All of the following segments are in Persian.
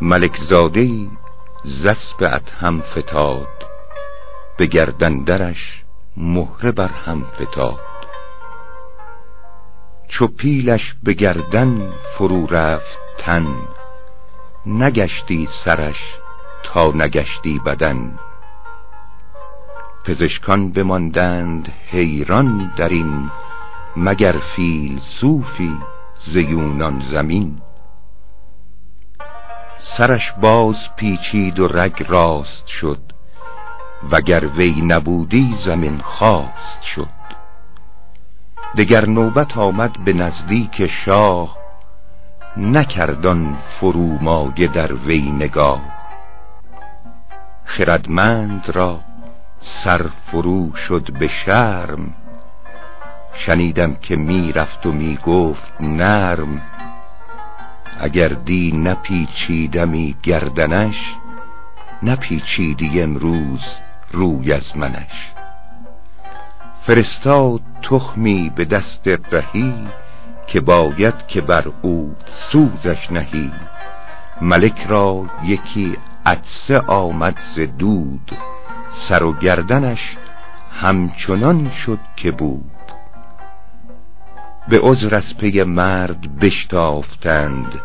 ملک زاده زسب هم فتاد به گردندرش مهره بر هم فتاد. چو پیلش به گردن فرو رفت تن نگشتی سرش تا نگشتی بدن. پزشکان بماندند حیران در این مگر فیل صوفی زیونان زمین. سرش باز پیچید و رگ راست شد وگر وی نبودی زمین خواست شد. دگر نوبت آمد به نزدیک شاه نکردان فرومایه در وی نگاه. خردمند را سر فرو شد به شرم. شنیدم که می رفت و می گفت نرم. اگر دی نپیچیدمی گردنش نپیچیدی امروز روی از منش. فرستاد تخمی به دست رهی که باید که بر او سوزش نهی. ملک را یکی عدسه آمد ز دود سر و گردنش همچنان شد که بود. به عذر از پی مرد بشتافتند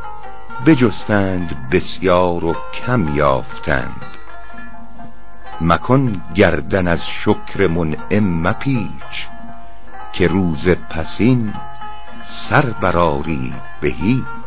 بجستند بسیار و کم یافتند. مکن گردن از شکر منعم مپیچ که روز پسین سر براری به هیچ.